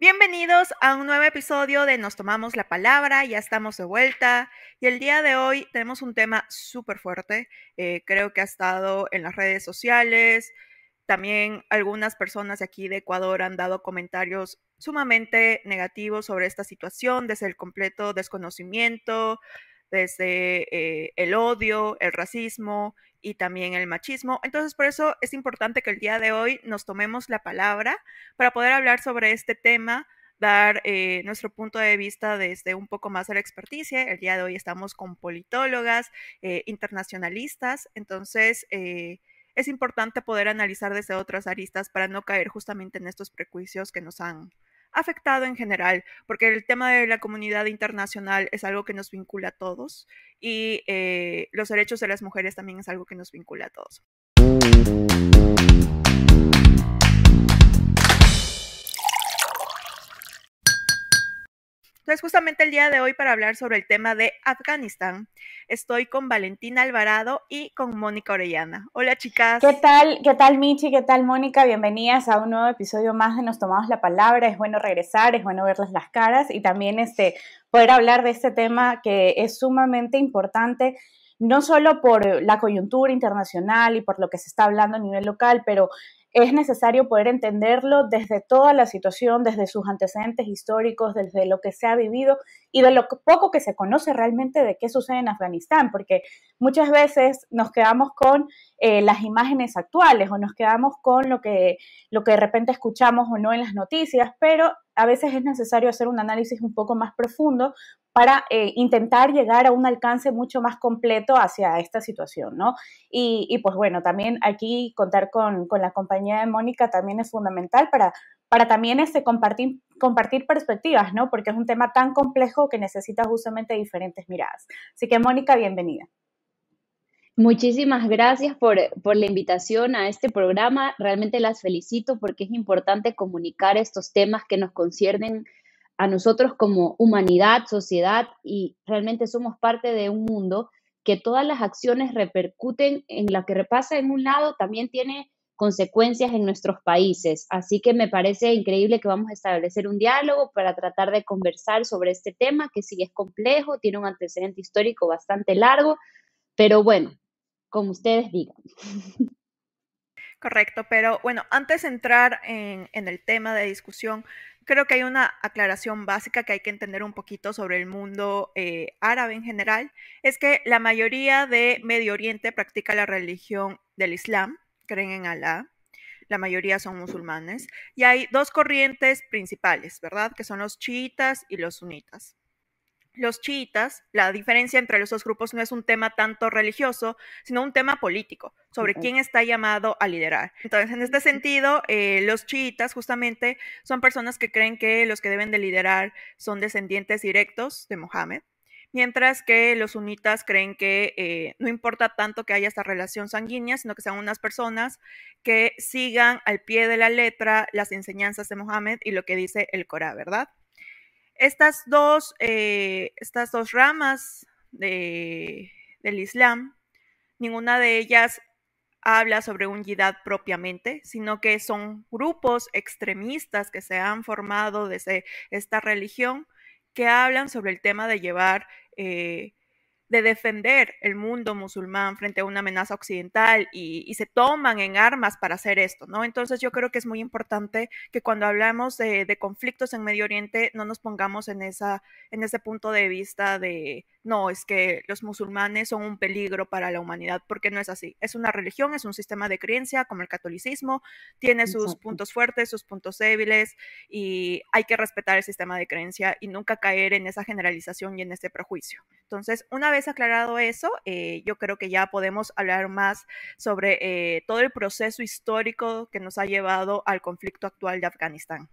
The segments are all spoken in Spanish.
Bienvenidos a un nuevo episodio de Nos Tomamos la Palabra, ya estamos de vuelta y el día de hoy tenemos un tema súper fuerte, eh, creo que ha estado en las redes sociales, también algunas personas aquí de Ecuador han dado comentarios sumamente negativos sobre esta situación, desde el completo desconocimiento, desde eh, el odio, el racismo y también el machismo. Entonces, por eso es importante que el día de hoy nos tomemos la palabra para poder hablar sobre este tema, dar eh, nuestro punto de vista desde un poco más de la experticia. El día de hoy estamos con politólogas, eh, internacionalistas, entonces es importante poder analizar desde otras aristas para no caer justamente en estos prejuicios que nos han afectado en general, porque el tema de la comunidad internacional es algo que nos vincula a todos y eh, los derechos de las mujeres también es algo que nos vincula a todos. Entonces, justamente el día de hoy para hablar sobre el tema de Afganistán, estoy con Valentina Alvarado y con Mónica Orellana. Hola, chicas. ¿Qué tal? ¿Qué tal, Michi? ¿Qué tal, Mónica? Bienvenidas a un nuevo episodio más de Nos Tomamos la Palabra. Es bueno regresar, es bueno verles las caras y también este, poder hablar de este tema que es sumamente importante no solo por la coyuntura internacional y por lo que se está hablando a nivel local, pero es necesario poder entenderlo desde toda la situación, desde sus antecedentes históricos, desde lo que se ha vivido y de lo poco que se conoce realmente de qué sucede en Afganistán, porque muchas veces nos quedamos con eh, las imágenes actuales o nos quedamos con lo que, lo que de repente escuchamos o no en las noticias, pero a veces es necesario hacer un análisis un poco más profundo para eh, intentar llegar a un alcance mucho más completo hacia esta situación, ¿no? Y, pues bueno, también aquí contar con, la compañía de Mónica también es fundamental para, para también este, compartir, compartir perspectivas, ¿no? Porque es un tema tan complejo que necesita justamente diferentes miradas. Así que Mónica, bienvenida. Muchísimas gracias por, por, la invitación a este programa. Realmente las felicito porque es importante comunicar estos temas que nos conciernen a nosotros como humanidad, sociedad, y realmente somos parte de un mundo que todas las acciones repercuten en lo que repasa en un lado, también tiene consecuencias en nuestros países. Así que me parece increíble que vamos a establecer un diálogo para tratar de conversar sobre este tema, que sí es complejo, tiene un antecedente histórico bastante largo, pero bueno, como ustedes digan. Correcto, pero bueno, antes de entrar en, el tema de discusión, creo que hay una aclaración básica que hay que entender un poquito sobre el mundo eh, árabe en general, es que la mayoría de Medio Oriente practica la religión del Islam, creen en Alá, la mayoría son musulmanes, y hay dos corrientes principales, ¿verdad? Que son los chiitas y los sunitas los chiitas, la diferencia entre los dos grupos no es un tema tanto religioso, sino un tema político, sobre quién está llamado a liderar. Entonces, en este sentido, eh, los chiitas justamente son personas que creen que los que deben de liderar son descendientes directos de Mohammed, mientras que los sunitas creen que eh, no importa tanto que haya esta relación sanguínea, sino que sean unas personas que sigan al pie de la letra las enseñanzas de Mohammed y lo que dice el Corán, ¿verdad? Estas dos, eh, estas dos ramas del Islam, ninguna de ellas habla sobre un yidad propiamente, sino que son grupos extremistas que se han formado desde esta religión que hablan sobre el tema de llevar eh, de defender el mundo musulmán frente a una amenaza occidental y, se toman en armas para hacer esto, ¿no? Entonces yo creo que es muy importante que cuando hablamos de, de conflictos en Medio Oriente no nos pongamos en, esa, en ese punto de vista de, no, es que los musulmanes son un peligro para la humanidad, porque no es así. Es una religión, es un sistema de creencia como el catolicismo, tiene sus puntos fuertes, sus puntos débiles y hay que respetar el sistema de creencia y nunca caer en esa generalización y en ese prejuicio. Entonces, una vez aclarado eso, eh, yo creo que ya podemos hablar más sobre eh, todo el proceso histórico que nos ha llevado al conflicto actual de Afganistán.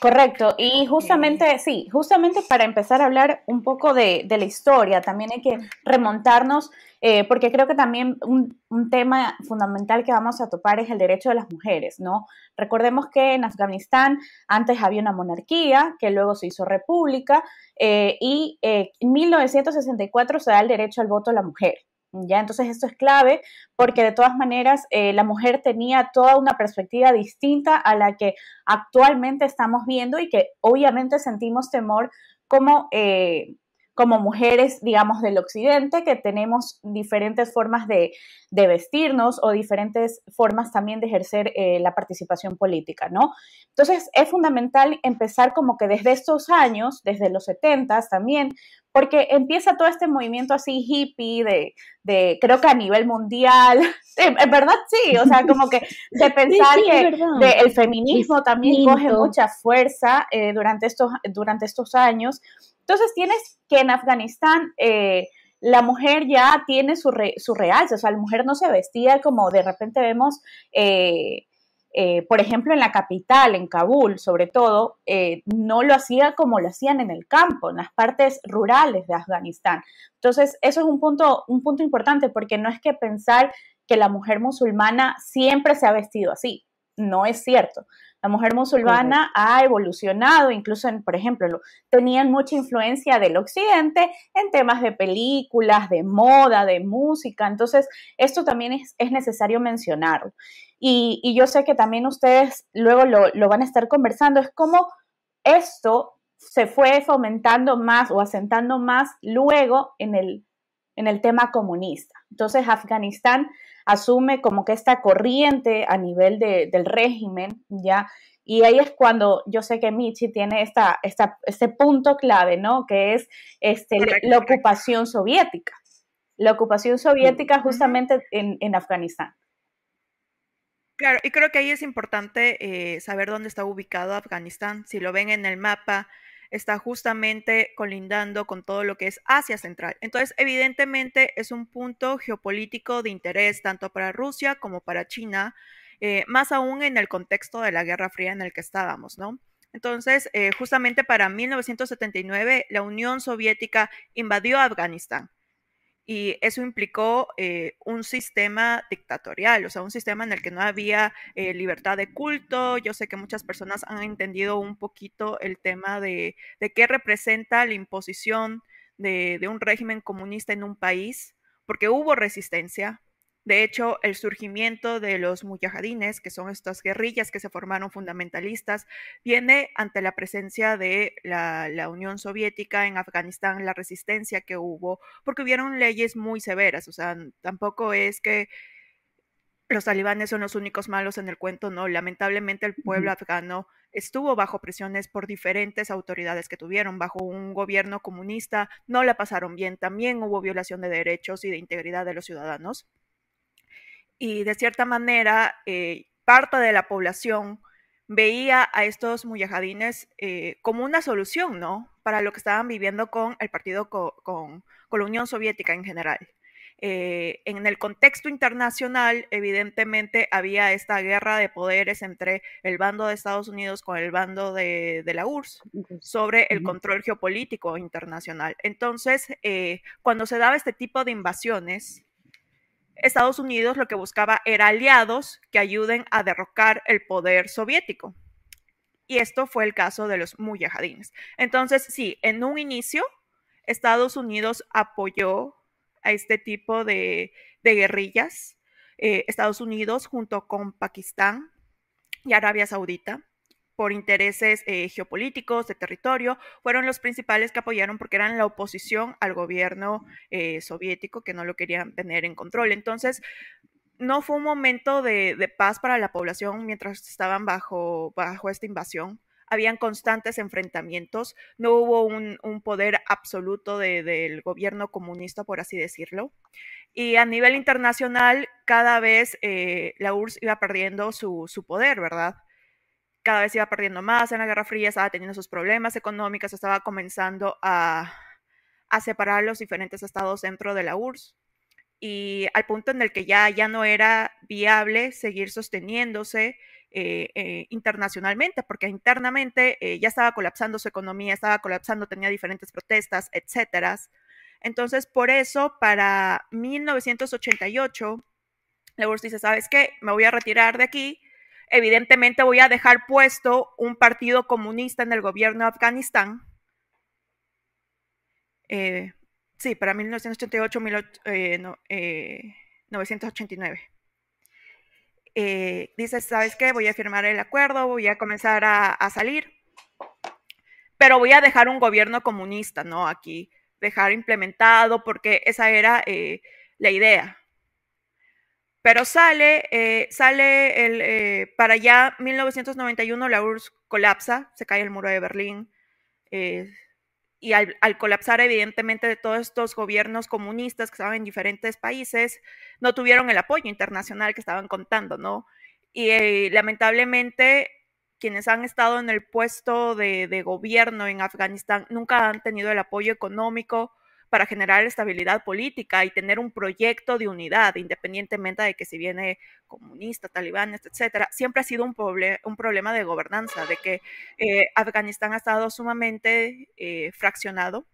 Correcto, y justamente, sí, justamente para empezar a hablar un poco de, la historia, también hay que remontarnos, eh, porque creo que también un, tema fundamental que vamos a topar es el derecho de las mujeres, ¿no? Recordemos que en Afganistán antes había una monarquía, que luego se hizo república, eh, y eh, en 1964 se da el derecho al voto a la mujer. ¿Ya? Entonces esto es clave porque de todas maneras eh, la mujer tenía toda una perspectiva distinta a la que actualmente estamos viendo y que obviamente sentimos temor como eh, como mujeres, digamos, del occidente, que tenemos diferentes formas de, vestirnos o diferentes formas también de ejercer eh, la participación política, ¿no? Entonces, es fundamental empezar como que desde estos años, desde los 70 también, porque empieza todo este movimiento así hippie de, de creo que a nivel mundial, en verdad sí, o sea, como que de pensar que el feminismo también coge mucha fuerza eh, durante, estos, durante estos años. Entonces tienes que en Afganistán eh, la mujer ya tiene su, su realce, o sea, la mujer no se vestía como de repente vemos, eh, eh, por ejemplo, en la capital, en Kabul, sobre todo, no lo hacía como lo hacían en el campo, en las partes rurales de Afganistán. Entonces, eso es un punto, un punto importante porque no es que pensar que la mujer musulmana siempre se ha vestido así, no es cierto. La mujer musulmana ha evolucionado, incluso, en, por ejemplo, tenían mucha influencia del occidente en temas de películas, de moda, de música. Entonces, esto también es, necesario mencionarlo. Y, yo sé que también ustedes luego lo, van a estar conversando, es como esto se fue fomentando más o asentando más luego en el, en el tema comunista. Entonces, Afganistán asume como que esta corriente a nivel del régimen, ¿ya? Y ahí es cuando yo sé que Michi tiene esta, esta, este punto clave, ¿no? Que es este, la ocupación soviética. La ocupación soviética justamente en, Afganistán. Claro, y creo que ahí es importante eh, saber dónde está ubicado Afganistán. Si lo ven en el mapa, está justamente colindando con todo lo que es Asia Central. Entonces, evidentemente es un punto geopolítico de interés tanto para Rusia como para China, eh, más aún en el contexto de la Guerra Fría en el que estábamos, ¿no? Entonces, eh, justamente para 1979, la Unión Soviética invadió Afganistán y eso implicó eh, un sistema dictatorial, o sea, un sistema en el que no había eh, libertad de culto. Yo sé que muchas personas han entendido un poquito el tema de, de qué representa la imposición de, de un régimen comunista en un país, porque hubo resistencia, de hecho, el surgimiento de los mujahidines, que son estas guerrillas que se formaron fundamentalistas, viene ante la presencia de la, Unión Soviética en Afganistán, la resistencia que hubo, porque hubieron leyes muy severas, o sea, tampoco es que los talibanes son los únicos malos en el cuento, no, lamentablemente el pueblo afgano estuvo bajo presiones por diferentes autoridades que tuvieron, bajo un gobierno comunista, no la pasaron bien, también hubo violación de derechos y de integridad de los ciudadanos y de cierta manera eh, parte de la población veía a estos muyajadines eh, como una solución, ¿no? Para lo que estaban viviendo con el partido, con, la Unión Soviética en general. Eh, en el contexto internacional, evidentemente, había esta guerra de poderes entre el bando de Estados Unidos con el bando de, la URSS sobre el control geopolítico internacional. Entonces, cuando se daba este tipo de invasiones, Estados Unidos lo que buscaba era aliados que ayuden a derrocar el poder soviético. Y esto fue el caso de los mujahidines. Entonces, sí, en un inicio, Estados Unidos apoyó a este tipo de, guerrillas. Eh, Estados Unidos junto con Pakistán y Arabia Saudita por intereses eh, geopolíticos, de territorio, fueron los principales que apoyaron porque eran la oposición al gobierno eh, soviético que no lo querían tener en control. Entonces, no fue un momento de, paz para la población mientras estaban bajo, bajo esta invasión. Habían constantes enfrentamientos, no hubo un, poder absoluto del gobierno comunista, por así decirlo. Y a nivel internacional, cada vez eh, la URSS iba perdiendo su, su poder, ¿verdad? Cada vez iba perdiendo más en la Guerra Fría, estaba teniendo sus problemas económicos, estaba comenzando a, separar los diferentes estados dentro de la URSS y al punto en el que ya, ya no era viable seguir sosteniéndose eh, eh, internacionalmente, porque internamente eh, ya estaba colapsando su economía, estaba colapsando, tenía diferentes protestas, etcétera. Entonces, por eso, para 1988, la URSS dice, ¿sabes qué? Me voy a retirar de aquí, evidentemente voy a dejar puesto un partido comunista en el gobierno de Afganistán. Eh, Sí, para 1988, 1989. Eh, dice, ¿sabes qué? Voy a firmar el acuerdo, voy a comenzar a, salir, pero voy a dejar un gobierno comunista, ¿no? Aquí, dejar implementado, porque esa era eh, la idea. Pero sale, eh, sale el, para allá 1991 la URSS colapsa, se cae el muro de Berlín, y al, colapsar evidentemente de todos estos gobiernos comunistas que estaban en diferentes países, no tuvieron el apoyo internacional que estaban contando, ¿no? Y eh, lamentablemente quienes han estado en el puesto de, de, gobierno en Afganistán nunca han tenido el apoyo económico para generar estabilidad política y tener un proyecto de unidad, independientemente de que si viene comunista, talibanes, etcétera, siempre ha sido un, un problema de gobernanza, de que eh, Afganistán ha estado sumamente eh, fraccionado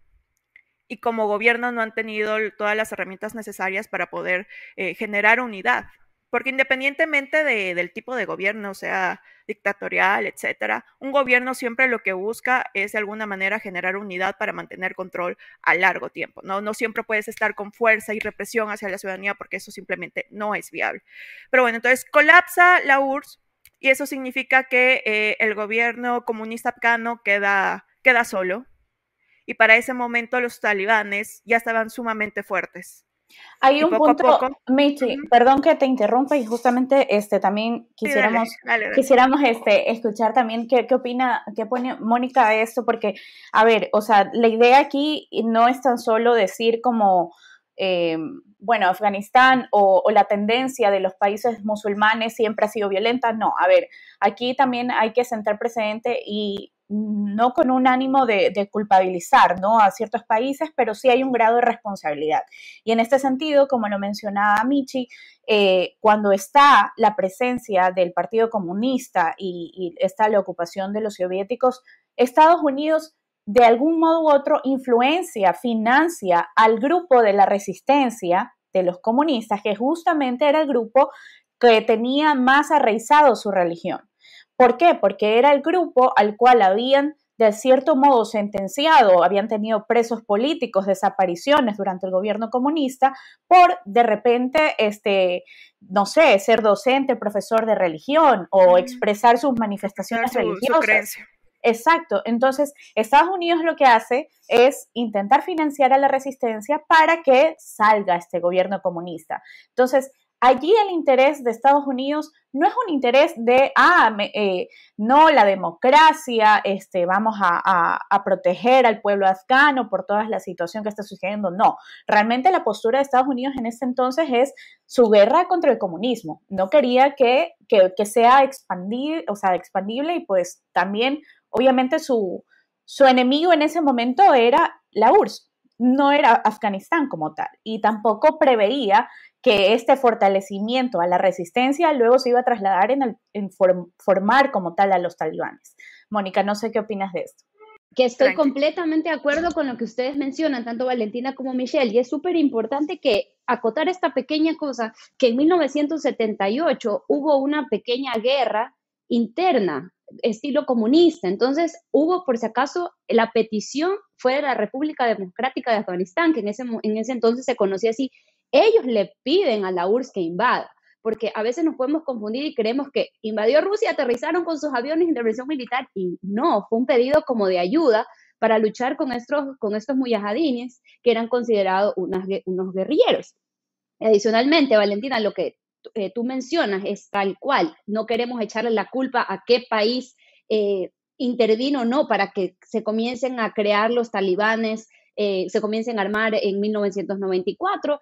y como gobierno no han tenido todas las herramientas necesarias para poder eh, generar unidad. Porque independientemente del tipo de gobierno, sea dictatorial, etcétera, un gobierno siempre lo que busca es de alguna manera generar unidad para mantener control a largo tiempo. No, no siempre puedes estar con fuerza y represión hacia la ciudadanía porque eso simplemente no es viable. Pero bueno, entonces colapsa la URSS y eso significa que eh, el gobierno comunista afgano queda, queda solo. Y para ese momento los talibanes ya estaban sumamente fuertes. Hay un punto, Michi, perdón que te interrumpa y justamente este también quisiéramos, quisiéramos este, escuchar también qué, qué opina, qué pone Mónica de esto, porque, a ver, o sea, la idea aquí no es tan solo decir como, eh, bueno, Afganistán o, o, la tendencia de los países musulmanes siempre ha sido violenta, no, a ver, aquí también hay que sentar precedente y no con un ánimo de, culpabilizar a ciertos países, pero sí hay un grado de responsabilidad. Y en este sentido, como lo mencionaba Michi, eh, cuando está la presencia del Partido Comunista y, y está la ocupación de los soviéticos, Estados Unidos de algún modo u otro influencia, financia al grupo de la resistencia de los comunistas, que justamente era el grupo que tenía más arraizado su religión. ¿Por qué? Porque era el grupo al cual habían de cierto modo sentenciado, habían tenido presos políticos, desapariciones durante el gobierno comunista por de repente, este, no sé, ser docente, profesor de religión o expresar sus manifestaciones religiosas. Exacto. Entonces, Estados Unidos lo que hace es intentar financiar a la resistencia para que salga este gobierno comunista. Entonces, allí el interés de Estados Unidos no es un interés de, ah, eh, no, la democracia, este, vamos a, proteger al pueblo afgano por toda la situación que está sucediendo. No, realmente la postura de Estados Unidos en ese entonces es su guerra contra el comunismo. No quería que, sea expandible, o sea, expandible y pues también, obviamente, su, su enemigo en ese momento era la URSS no era Afganistán como tal y tampoco preveía que este fortalecimiento a la resistencia luego se iba a trasladar en, formar como tal a los talibanes. Mónica, no sé qué opinas de esto. Que estoy completamente de acuerdo con lo que ustedes mencionan, tanto Valentina como Michelle, y es súper importante que acotar esta pequeña cosa, que en 1978 hubo una pequeña guerra interna, estilo comunista. Entonces, hubo, por si acaso, la petición fue de la República Democrática de Afganistán, que en ese, en ese entonces se conocía así, ellos le piden a la URSS que invada, porque a veces nos podemos confundir y creemos que invadió Rusia, aterrizaron con sus aviones de intervención militar y no, fue un pedido como de ayuda para luchar con estos, con estos muyahadines que eran considerados unos guerrilleros. Adicionalmente, Valentina, lo que eh, tú mencionas es tal cual, no queremos echarle la culpa a qué país eh, intervino o no para que se comiencen a crear los talibanes, eh, se comiencen a armar en 1994,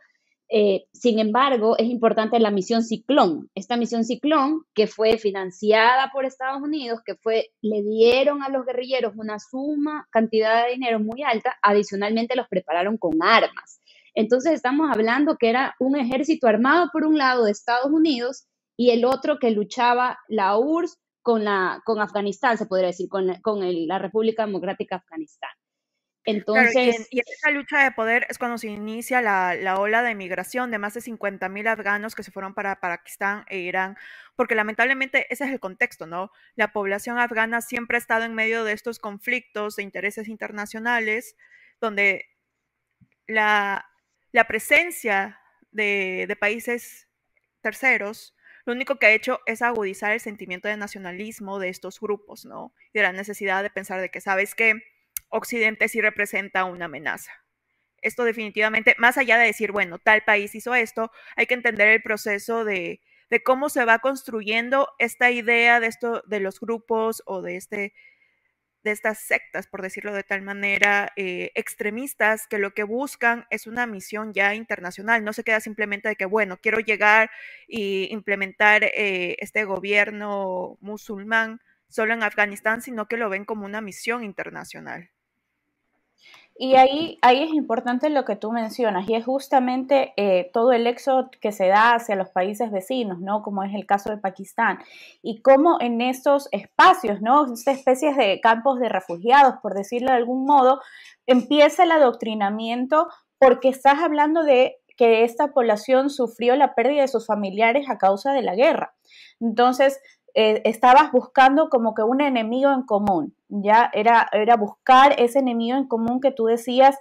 eh, sin embargo, es importante la misión Ciclón. Esta misión Ciclón, que fue financiada por Estados Unidos, que fue, le dieron a los guerrilleros una suma, cantidad de dinero muy alta, adicionalmente los prepararon con armas. Entonces estamos hablando que era un ejército armado por un lado de Estados Unidos y el otro que luchaba la URSS con, la, con Afganistán, se podría decir, con, con la República Democrática de Afganistán. Entonces, y, en, esa lucha de poder es cuando se inicia la, la ola de migración de más de 50 mil afganos que se fueron para Pakistán e Irán, porque lamentablemente ese es el contexto, ¿no? La población afgana siempre ha estado en medio de estos conflictos de intereses internacionales, donde la, presencia de, países terceros lo único que ha hecho es agudizar el sentimiento de nacionalismo de estos grupos, ¿no? Y de la necesidad de pensar de que, ¿sabes que Occidente sí representa una amenaza. Esto definitivamente, más allá de decir, bueno, tal país hizo esto, hay que entender el proceso de, cómo se va construyendo esta idea de esto, de los grupos o de este de estas sectas, por decirlo de tal manera, eh, extremistas que lo que buscan es una misión ya internacional. No se queda simplemente de que, bueno, quiero llegar y implementar eh, este gobierno musulmán solo en Afganistán, sino que lo ven como una misión internacional. Y ahí, ahí es importante lo que tú mencionas, y es justamente eh, todo el éxodo que se da hacia los países vecinos, ¿no? Como es el caso de Pakistán, y cómo en estos espacios, ¿no? Estas especies de campos de refugiados, por decirlo de algún modo, empieza el adoctrinamiento porque estás hablando de que esta población sufrió la pérdida de sus familiares a causa de la guerra. Entonces, eh, estabas buscando como que un enemigo en común, ya era, era buscar ese enemigo en común que tú decías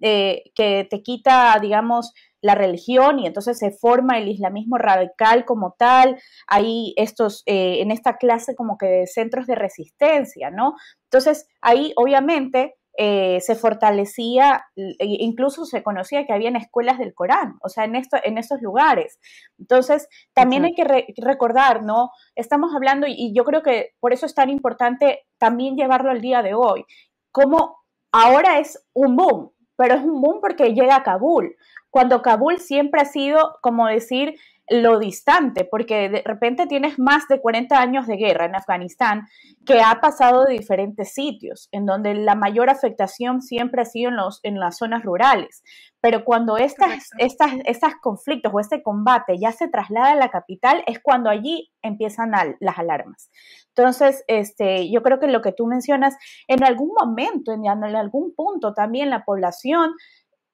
eh, que te quita, digamos, la religión y entonces se forma el islamismo radical como tal, hay estos, eh, en esta clase como que de centros de resistencia, ¿no? Entonces ahí obviamente eh, se fortalecía, e incluso se conocía que habían escuelas del Corán, o sea, en, esto, en estos lugares. Entonces, también hay que recordar, ¿no? Estamos hablando, y yo creo que por eso es tan importante también llevarlo al día de hoy, como ahora es un boom, pero es un boom porque llega a Kabul, cuando Kabul siempre ha sido, como decir, lo distante, porque de repente tienes más de 40 años de guerra en Afganistán que ha pasado de diferentes sitios, en donde la mayor afectación siempre ha sido en, los, en las zonas rurales. Pero cuando estas, estas, estas conflictos o este combate ya se traslada a la capital, es cuando allí empiezan las alarmas. Entonces, este, yo creo que lo que tú mencionas, en algún momento, en, en algún punto también la población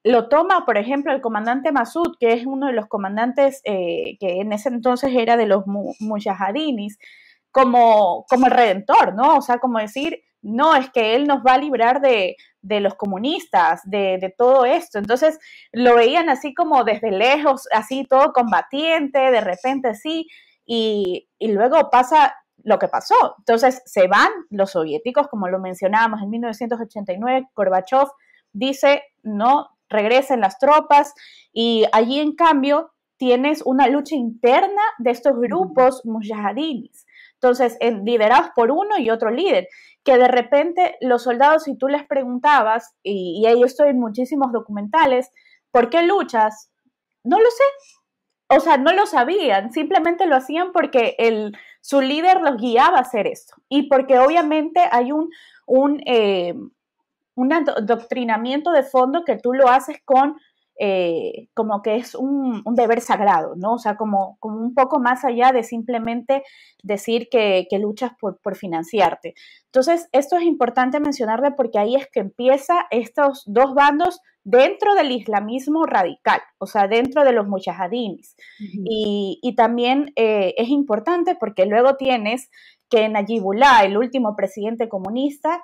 lo toma, por ejemplo, el comandante Masud, que es uno de los comandantes eh, que en ese entonces era de los mujahadinis, como, como el redentor, ¿no? O sea, como decir, no, es que él nos va a librar de, los comunistas, de, todo esto. Entonces lo veían así como desde lejos, así todo combatiente, de repente sí, y, y luego pasa lo que pasó. Entonces se van los soviéticos, como lo mencionábamos en 1989, Gorbachev dice, no, regresen las tropas y allí en cambio tienes una lucha interna de estos grupos mujahadinis. Entonces, liderados por uno y otro líder, que de repente los soldados, si tú les preguntabas, y, y ahí estoy en muchísimos documentales, ¿por qué luchas? No lo sé. O sea, no lo sabían, simplemente lo hacían porque el, su líder los guiaba a hacer esto. Y porque obviamente hay un, un, eh, un adoctrinamiento de fondo que tú lo haces con eh, como que es un, deber sagrado, ¿no? O sea, como, como un poco más allá de simplemente decir que, luchas por, financiarte. Entonces, esto es importante mencionarle porque ahí es que empieza estos dos bandos dentro del islamismo radical, o sea, dentro de los mujahadinis. y, también eh, es importante porque luego tienes que Najibullah, el último presidente comunista,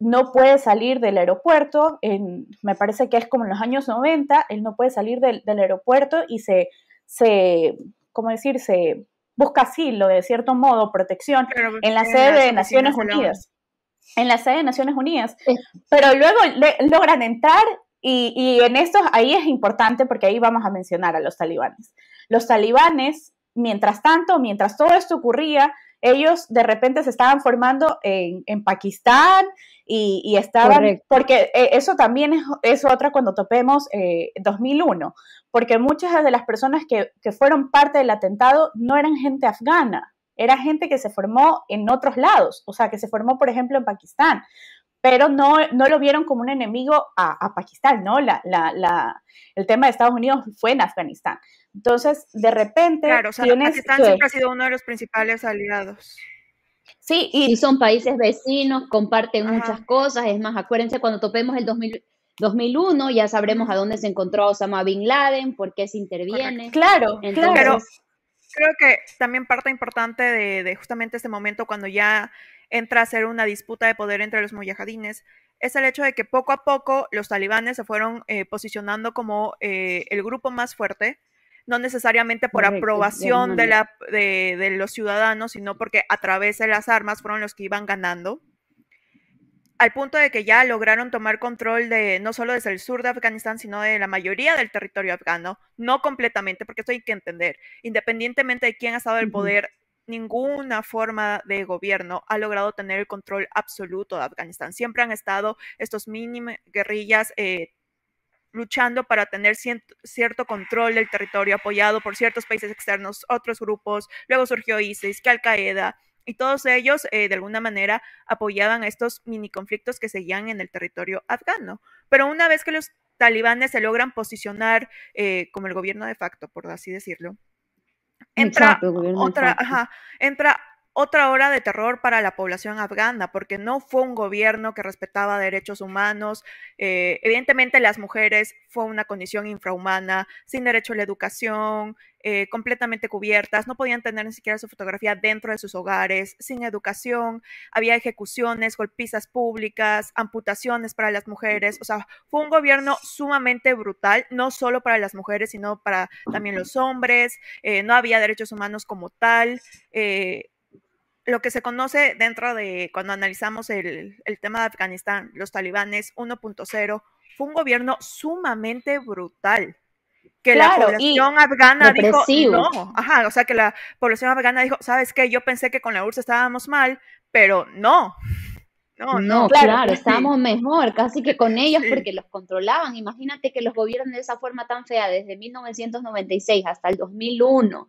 no puede salir del aeropuerto, en, me parece que es como en los años 90, él no puede salir del, aeropuerto y se, se, ¿cómo decir? Se busca asilo, de cierto modo, protección en la sede de Naciones Unidas. En la sede de Naciones Unidas. Pero luego logran entrar y, y en esto, ahí es importante porque ahí vamos a mencionar a los talibanes. Los talibanes, mientras tanto, mientras todo esto ocurría, ellos de repente se estaban formando en, en Pakistán y, estaban, porque eh, eso también es, es, otra cuando topemos eh, 2001, porque muchas de las personas que, que, fueron parte del atentado no eran gente afgana, era gente que se formó en otros lados, o sea, que se formó, por ejemplo, en Pakistán, pero no, no lo vieron como un enemigo a, a Pakistán, ¿no? La, la, la, el tema de Estados Unidos fue en Afganistán. Entonces, de repente. Claro, o sea, Pakistán siempre ha sido uno de los principales aliados. Sí, y, son países vecinos, comparten muchas cosas. Es más, acuérdense cuando topemos el 2001, ya sabremos a dónde se encontró Osama Bin Laden, por qué se interviene. Claro, claro. creo que también parte importante de, justamente este momento cuando ya entra a ser una disputa de poder entre los mujahidines, es el hecho de que poco a poco los talibanes se fueron eh, posicionando como eh, el grupo más fuerte, no necesariamente por aprobación de, la, de, de, los ciudadanos, sino porque a través de las armas fueron los que iban ganando al punto de que ya lograron tomar control de no solo desde el sur de Afganistán, sino de la mayoría del territorio afgano, no completamente, porque esto hay que entender, independientemente de quién ha estado en el poder, ninguna forma de gobierno ha logrado tener el control absoluto de Afganistán. Siempre han estado estos mínimos guerrillas eh, luchando para tener cierto control del territorio apoyado por ciertos países externos, otros grupos, luego surgió ISIS, que Al Qaeda, y todos ellos eh, de alguna manera apoyaban estos mini conflictos que seguían en el territorio afgano. Pero una vez que los talibanes se logran posicionar eh, como el gobierno de facto, por así decirlo, entra otra, ajá, entra otra hora de terror para la población afgana, porque no fue un gobierno que respetaba derechos humanos. Eh, evidentemente las mujeres fue una condición infrahumana, sin derecho a la educación, eh, completamente cubiertas, no podían tener ni siquiera su fotografía dentro de sus hogares, sin educación, había ejecuciones, golpizas públicas, amputaciones para las mujeres, o sea, fue un gobierno sumamente brutal, no solo para las mujeres, sino para también los hombres, eh, no había derechos humanos como tal lo que se conoce dentro de cuando analizamos el, tema de Afganistán, los talibanes 1.0, fue un gobierno sumamente brutal. Que la población afgana dijo, no, ajá, o sea que la población afgana dijo, ¿sabes qué? Yo pensé que con la URSS estábamos mal, pero no. No, no, claro, estábamos mejor, casi que con ellos porque los controlaban. Imagínate que los gobiernan de esa forma tan fea desde 1996 hasta el 2001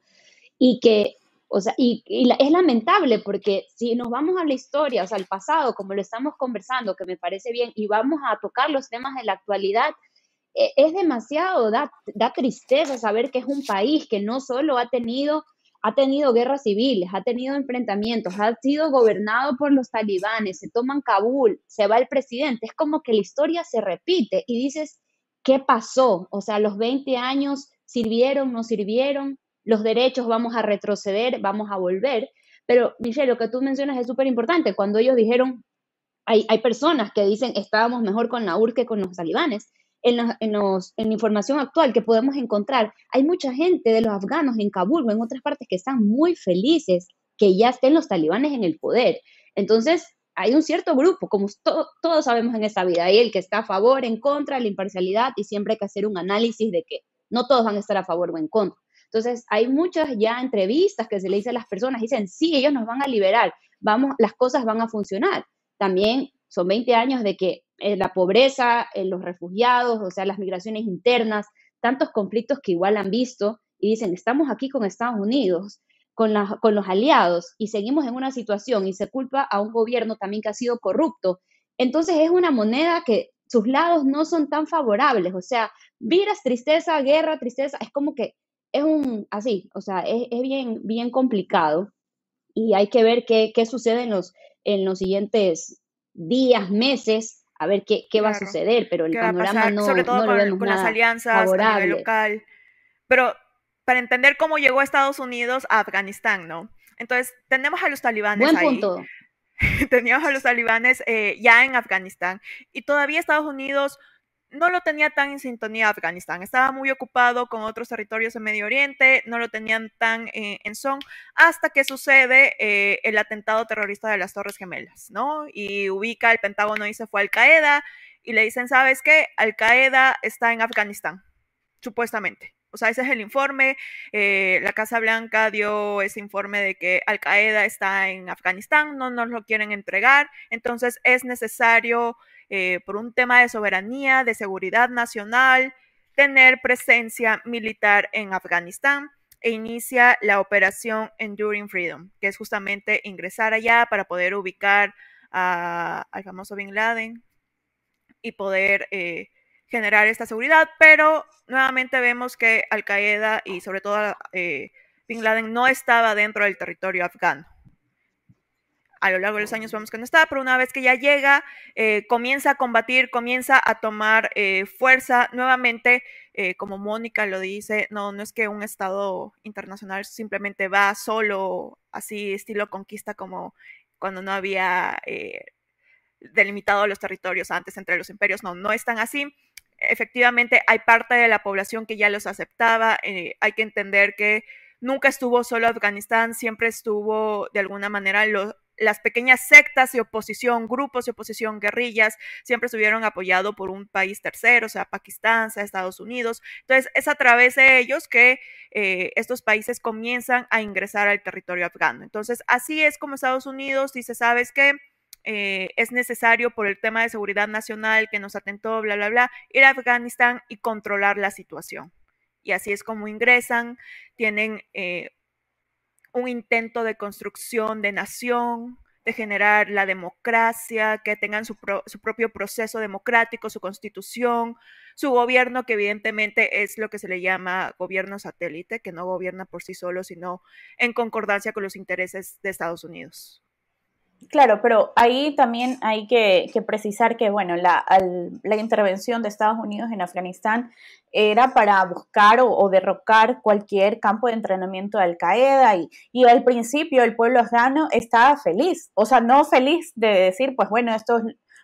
y que o sea, y, es lamentable porque si nos vamos a la historia, o sea, al pasado, como lo estamos conversando, que me parece bien, y vamos a tocar los temas de la actualidad, es demasiado, da, da tristeza saber que es un país que no solo ha tenido ha tenido guerras civiles, ha tenido enfrentamientos, ha sido gobernado por los talibanes, se toman Kabul, se va el presidente, es como que la historia se repite y dices, ¿qué pasó? O sea, los 20 años sirvieron, no sirvieron, los derechos, vamos a retroceder, vamos a volver. Pero, Michelle, lo que tú mencionas es súper importante. Cuando ellos dijeron, hay, hay, personas que dicen, estábamos mejor con la URSS que con los talibanes. En la, en, los, en información actual que podemos encontrar, hay mucha gente de los afganos en Kabul o en otras partes que están muy felices que ya estén los talibanes en el poder. Entonces, hay un cierto grupo, como todos sabemos en esta vida, hay el que está a favor, en contra, la imparcialidad, y siempre hay que hacer un análisis de que no todos van a estar a favor o en contra. Entonces, hay muchas ya entrevistas que se le dice a las personas, dicen, sí, ellos nos van a liberar, vamos, las cosas van a funcionar. También son 20 años de que eh, la pobreza, eh, los refugiados, o sea, las migraciones internas, tantos conflictos que igual han visto y dicen, estamos aquí con Estados Unidos, con, con los aliados y seguimos en una situación y se culpa a un gobierno también que ha sido corrupto. Entonces es una moneda que sus lados no son tan favorables, o sea, viras tristeza, guerra, tristeza, es como que es un, así, o sea, es, bien, bien complicado y hay que ver qué, qué, sucede en los, en los siguientes días, meses, a ver qué, qué va a suceder, pero el panorama no, Sobre todo con, las alianzas a nivel local. Pero para entender cómo llegó Estados Unidos a Afganistán, ¿no? Entonces, tenemos a los talibanes Buen ahí. punto. teníamos a los talibanes eh, ya en Afganistán y todavía Estados Unidos no lo tenía tan en sintonía Afganistán. Estaba muy ocupado con otros territorios en Medio Oriente, no lo tenían tan eh, en son, hasta que sucede eh, el atentado terrorista de las Torres Gemelas, ¿no? Y ubica el Pentágono y se fue Al Qaeda y le dicen, ¿sabes qué? Al Qaeda está en Afganistán, supuestamente. O sea, ese es el informe. Eh, la Casa Blanca dio ese informe de que Al Qaeda está en Afganistán, no nos lo quieren entregar, entonces es necesario eh, por un tema de soberanía, de seguridad nacional, tener presencia militar en Afganistán e inicia la operación Enduring Freedom, que es justamente ingresar allá para poder ubicar al famoso Bin Laden y poder eh, generar esta seguridad, pero nuevamente vemos que Al Qaeda y sobre todo eh, Bin Laden no estaba dentro del territorio afgano a lo largo de los años vemos que no está, pero una vez que ya llega, eh, comienza a combatir, comienza a tomar eh, fuerza nuevamente, como Mónica lo dice, no, no es que un Estado internacional simplemente va solo, así estilo conquista como cuando no había delimitado los territorios antes entre los imperios. No, no están así. Efectivamente, hay parte de la población que ya los aceptaba. Eh, hay que entender que nunca estuvo solo Afganistán, siempre estuvo de alguna manera las pequeñas sectas de oposición, grupos de oposición, guerrillas, siempre estuvieron apoyados por un país tercero, sea Pakistán, sea Estados Unidos. Entonces, es a través de ellos que eh, estos países comienzan a ingresar al territorio afgano. Entonces, así es como Estados Unidos dice, ¿sabes qué? Eh, es necesario por el tema de seguridad nacional que nos atentó, bla, bla, bla, ir a Afganistán y controlar la situación. Y así es como ingresan, tienen eh, un intento de construcción de nación, de generar la democracia, que tengan su, propio proceso democrático, su constitución, su gobierno, que evidentemente es lo que se le llama gobierno satélite, que no gobierna por sí solo, sino en concordancia con los intereses de Estados Unidos. Claro, pero ahí también hay que, precisar que, bueno, la, la, intervención de Estados Unidos en Afganistán era para buscar o, derrocar cualquier campo de entrenamiento de Al Qaeda y, y, al principio el pueblo afgano estaba feliz, o sea, no feliz de decir, pues bueno, esto,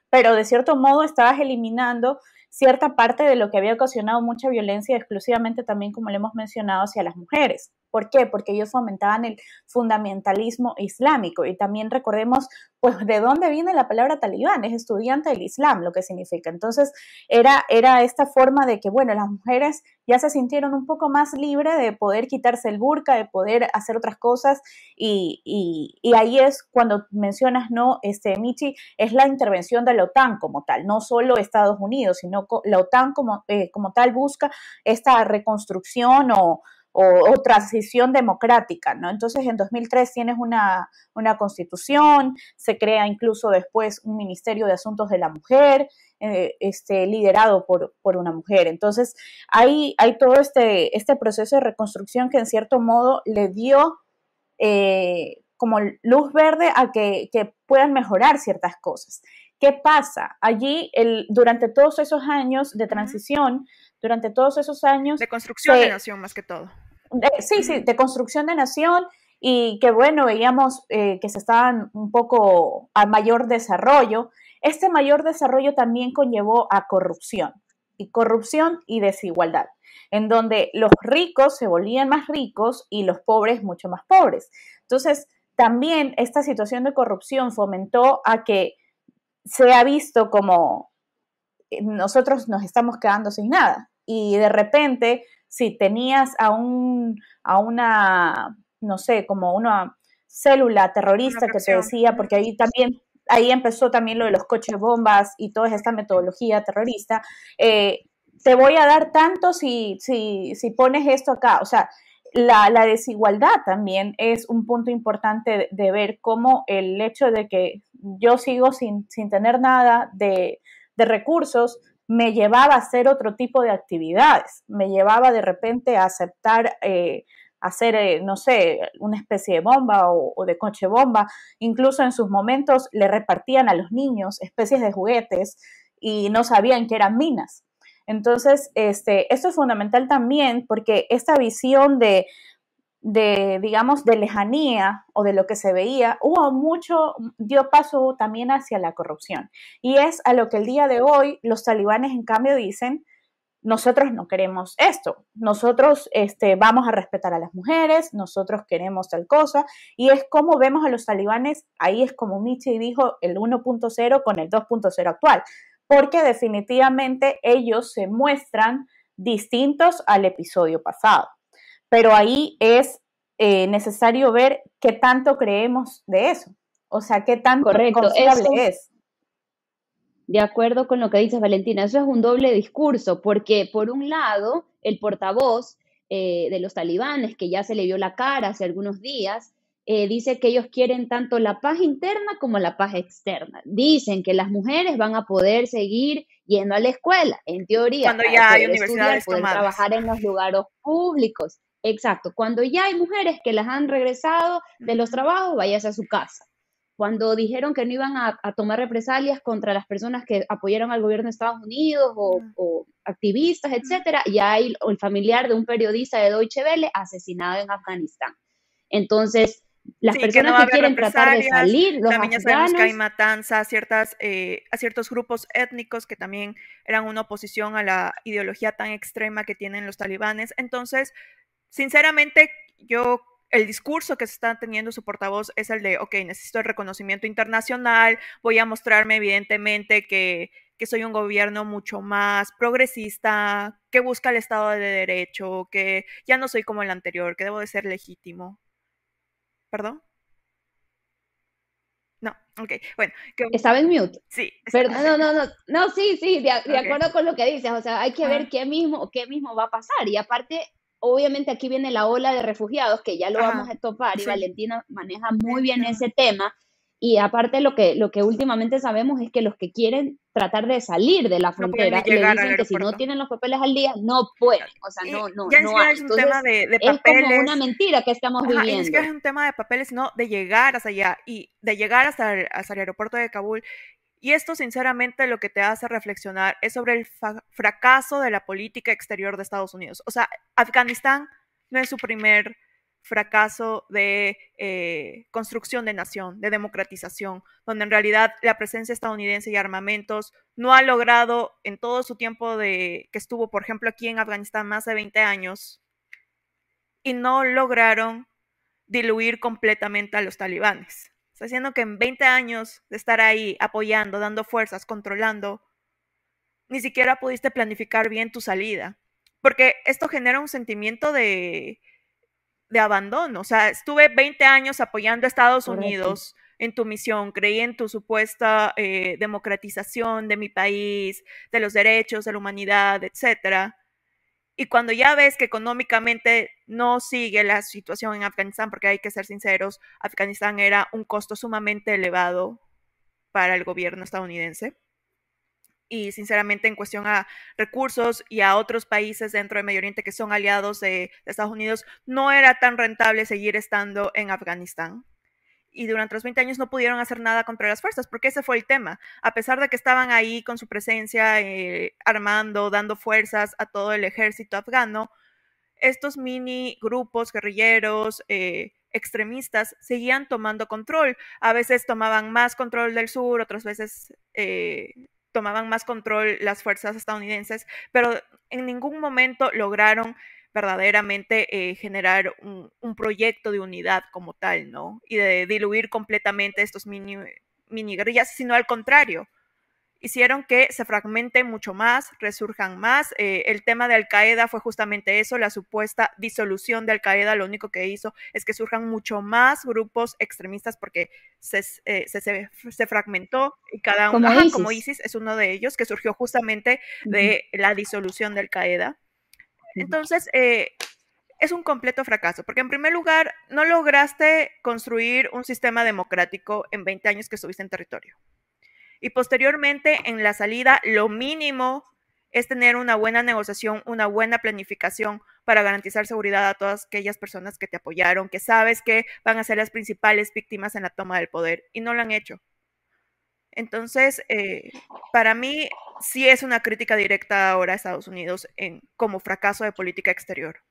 pero de cierto modo estabas eliminando cierta parte de lo que había ocasionado mucha violencia exclusivamente también, como le hemos mencionado, hacia las mujeres. ¿Por qué? Porque ellos fomentaban el fundamentalismo islámico y también recordemos, pues, de dónde viene la palabra talibán, es estudiante del Islam, lo que significa. Entonces, era, era esta forma de que, bueno, las mujeres ya se sintieron un poco más libres de poder quitarse el burka, de poder hacer otras cosas y, y, ahí es cuando mencionas, ¿no? Este, Michi, es la intervención de la OTAN como tal, no solo Estados Unidos, sino la OTAN como, eh, como tal busca esta reconstrucción o o, transición democrática, ¿no? Entonces, en 2003 tienes una, constitución, se crea incluso después un Ministerio de Asuntos de la Mujer, eh, este, liderado por, una mujer. Entonces, hay, hay todo este, este proceso de reconstrucción que en cierto modo le dio eh, como luz verde a que, puedan mejorar ciertas cosas. ¿Qué pasa? Allí, el, durante todos esos años de transición, durante todos esos años... De construcción de nación más que todo sí, sí, de construcción de nación y que bueno, veíamos eh, que se estaban un poco a mayor desarrollo. Este mayor desarrollo también conllevó a corrupción y corrupción y desigualdad, en donde los ricos se volvían más ricos y los pobres mucho más pobres. Entonces, también esta situación de corrupción fomentó a que se ha visto como eh, nosotros nos estamos quedando sin nada y de repente si tenías a, un, a una, no sé, como una célula terrorista que te decía, porque ahí también, ahí empezó también lo de los coches bombas y toda esta metodología terrorista, eh, te voy a dar tanto si, si, si pones esto acá, o sea, la, la, desigualdad también es un punto importante de, ver cómo el hecho de que yo sigo sin, sin tener nada de, de recursos, me llevaba a hacer otro tipo de actividades, me llevaba de repente a aceptar eh, hacer, eh, no sé, una especie de bomba o, de coche bomba. Incluso en sus momentos le repartían a los niños especies de juguetes y no sabían que eran minas. Entonces, este, esto es fundamental también porque esta visión de de, digamos, de lejanía o de lo que se veía, hubo mucho, dio paso también hacia la corrupción. Y es a lo que el día de hoy los talibanes, en cambio, dicen, nosotros no queremos esto, nosotros este, vamos a respetar a las mujeres, nosotros queremos tal cosa, y es como vemos a los talibanes, ahí es como Michi dijo, el 1.0 con el 2.0 actual, porque definitivamente ellos se muestran distintos al episodio pasado pero ahí es eh, necesario ver qué tanto creemos de eso, o sea, qué tan Correcto, es. De acuerdo con lo que dices, Valentina, eso es un doble discurso, porque por un lado, el portavoz eh, de los talibanes, que ya se le vio la cara hace algunos días, eh, dice que ellos quieren tanto la paz interna como la paz externa. Dicen que las mujeres van a poder seguir yendo a la escuela, en teoría, cuando ya hay universidades poder trabajar en los lugares públicos. Exacto, cuando ya hay mujeres que las han regresado de los trabajos, váyase a su casa. Cuando dijeron que no iban a, tomar represalias contra las personas que apoyaron al gobierno de Estados Unidos o, activistas, etcétera, ya hay el familiar de un periodista de Deutsche Welle asesinado en Afganistán. Entonces, las personas que, quieren tratar de salir, los también ya sabemos que hay matanza a, ciertas, eh, a ciertos grupos étnicos que también eran una oposición a la ideología tan extrema que tienen los talibanes. Entonces, sinceramente, yo el discurso que se está teniendo su portavoz es el de, ok, necesito el reconocimiento internacional, voy a mostrarme evidentemente que, que, soy un gobierno mucho más progresista, que busca el Estado de Derecho, que ya no soy como el anterior, que debo de ser legítimo. ¿Perdón? No, ok, bueno. ¿Estaba en mute? Sí. no, no, no, no, sí, sí, de, acuerdo con lo que dices, o sea, hay que ver qué mismo, qué mismo va a pasar, y aparte, obviamente aquí viene la ola de refugiados, que ya lo vamos a topar, y Valentina maneja muy bien ese tema, y aparte lo que, lo que últimamente sabemos es que los que quieren tratar de salir de la frontera le dicen que si no tienen los papeles al día no pueden, o sea, no, no, ya no hay. Es un tema de, papeles. Es como una mentira que estamos viviendo. Es que es un tema de papeles, no de llegar hasta allá y de llegar hasta hasta el aeropuerto de Kabul. Y esto, sinceramente, lo que te hace reflexionar es sobre el fracaso de la política exterior de Estados Unidos. O sea, Afganistán no es su primer fracaso de eh, construcción de nación, de democratización, donde en realidad la presencia estadounidense y armamentos no ha logrado en todo su tiempo de que estuvo, por ejemplo, aquí en Afganistán más de 20 años, y no lograron diluir completamente a los talibanes. Está haciendo que en 20 años de estar ahí apoyando, dando fuerzas, controlando, ni siquiera pudiste planificar bien tu salida. Porque esto genera un sentimiento de, de abandono. O sea, estuve 20 años apoyando a Estados Unidos en tu misión, creí en tu supuesta eh, democratización de mi país, de los derechos, de la humanidad, etcétera. Y cuando ya ves que económicamente no sigue la situación en Afganistán, porque hay que ser sinceros, Afganistán era un costo sumamente elevado para el gobierno estadounidense y sinceramente en cuestión a recursos y a otros países dentro del Medio Oriente que son aliados de, Estados Unidos, no era tan rentable seguir estando en Afganistán. Y durante los 20 años no pudieron hacer nada contra las fuerzas, porque ese fue el tema. A pesar de que estaban ahí con su presencia, eh, armando, dando fuerzas a todo el ejército afgano, estos mini grupos guerrilleros, eh, extremistas seguían tomando control. A veces tomaban más control del sur, otras veces eh, tomaban más control las fuerzas estadounidenses, pero en ningún momento lograron verdaderamente eh, generar un, proyecto de unidad como tal, ¿no? Y de diluir completamente estos mini, mini guerrillas, sino al contrario, hicieron que se fragmenten mucho más, resurjan más. Eh, el tema de Al Qaeda fue justamente eso, la supuesta disolución de Al Qaeda, lo único que hizo es que surjan mucho más grupos extremistas porque se, eh, se, fragmentó y cada uno, como, ISIS. es uno de ellos, que surgió justamente de la disolución de Al Qaeda. Entonces, eh, es un completo fracaso, porque en primer lugar, no lograste construir un sistema democrático en 20 años que estuviste en territorio. Y posteriormente, en la salida, lo mínimo es tener una buena negociación, una buena planificación para garantizar seguridad a todas aquellas personas que te apoyaron, que sabes que van a ser las principales víctimas en la toma del poder y no lo han hecho. Entonces, eh, para mí sí es una crítica directa ahora a Estados Unidos en, como fracaso de política exterior.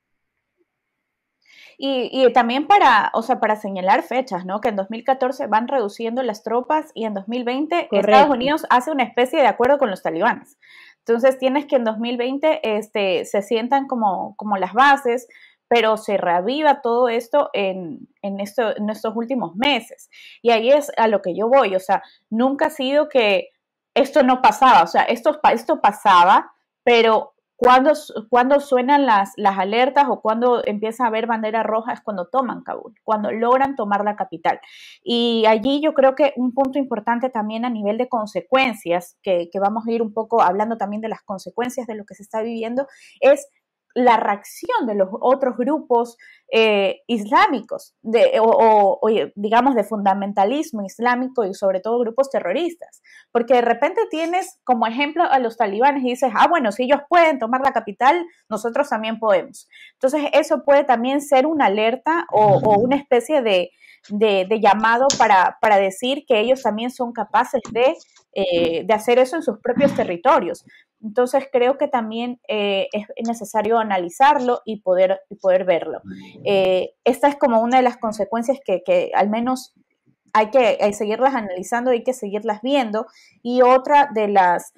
Y, también para, o sea, para señalar fechas, ¿no? Que en 2014 van reduciendo las tropas y en 2020 Estados Unidos hace una especie de acuerdo con los talibanes. Entonces tienes que en 2020 este, se sientan como, como las bases, pero se reaviva todo esto en, en, esto, en estos últimos meses. Y ahí es a lo que yo voy, o sea, nunca ha sido que esto no pasaba, o sea, esto, esto pasaba, pero cuando, cuando suenan las, las alertas o cuando empieza a haber bandera roja es cuando toman Kabul, cuando logran tomar la capital. Y allí yo creo que un punto importante también a nivel de consecuencias, que, que vamos a ir un poco hablando también de las consecuencias de lo que se está viviendo, es la reacción de los otros grupos eh, islámicos de, o, digamos de fundamentalismo islámico y sobre todo grupos terroristas. Porque de repente tienes como ejemplo a los talibanes y dices, ah, bueno, si ellos pueden tomar la capital, nosotros también podemos. Entonces eso puede también ser una alerta o, una especie de, llamado para, para, decir que ellos también son capaces de, eh, de hacer eso en sus propios territorios. Entonces creo que también eh, es necesario analizarlo y poder, poder verlo. Eh, esta es como una de las consecuencias que, que al menos hay que seguirlas analizando, hay que seguirlas viendo. Y otra de las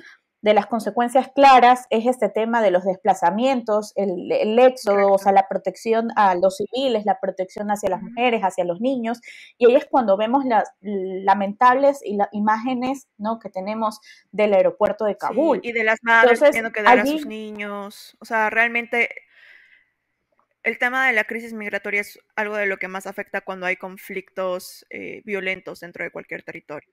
de las consecuencias claras es este tema de los desplazamientos, el, éxodo, o sea, la protección a los civiles, la protección hacia las mujeres, hacia los niños, y ahí es cuando vemos las lamentables imágenes ¿no? que tenemos del aeropuerto de Kabul. y de las madres teniendo que dar a sus niños, o sea, realmente el tema de la crisis migratoria es algo de lo que más afecta cuando hay conflictos eh, violentos dentro de cualquier territorio.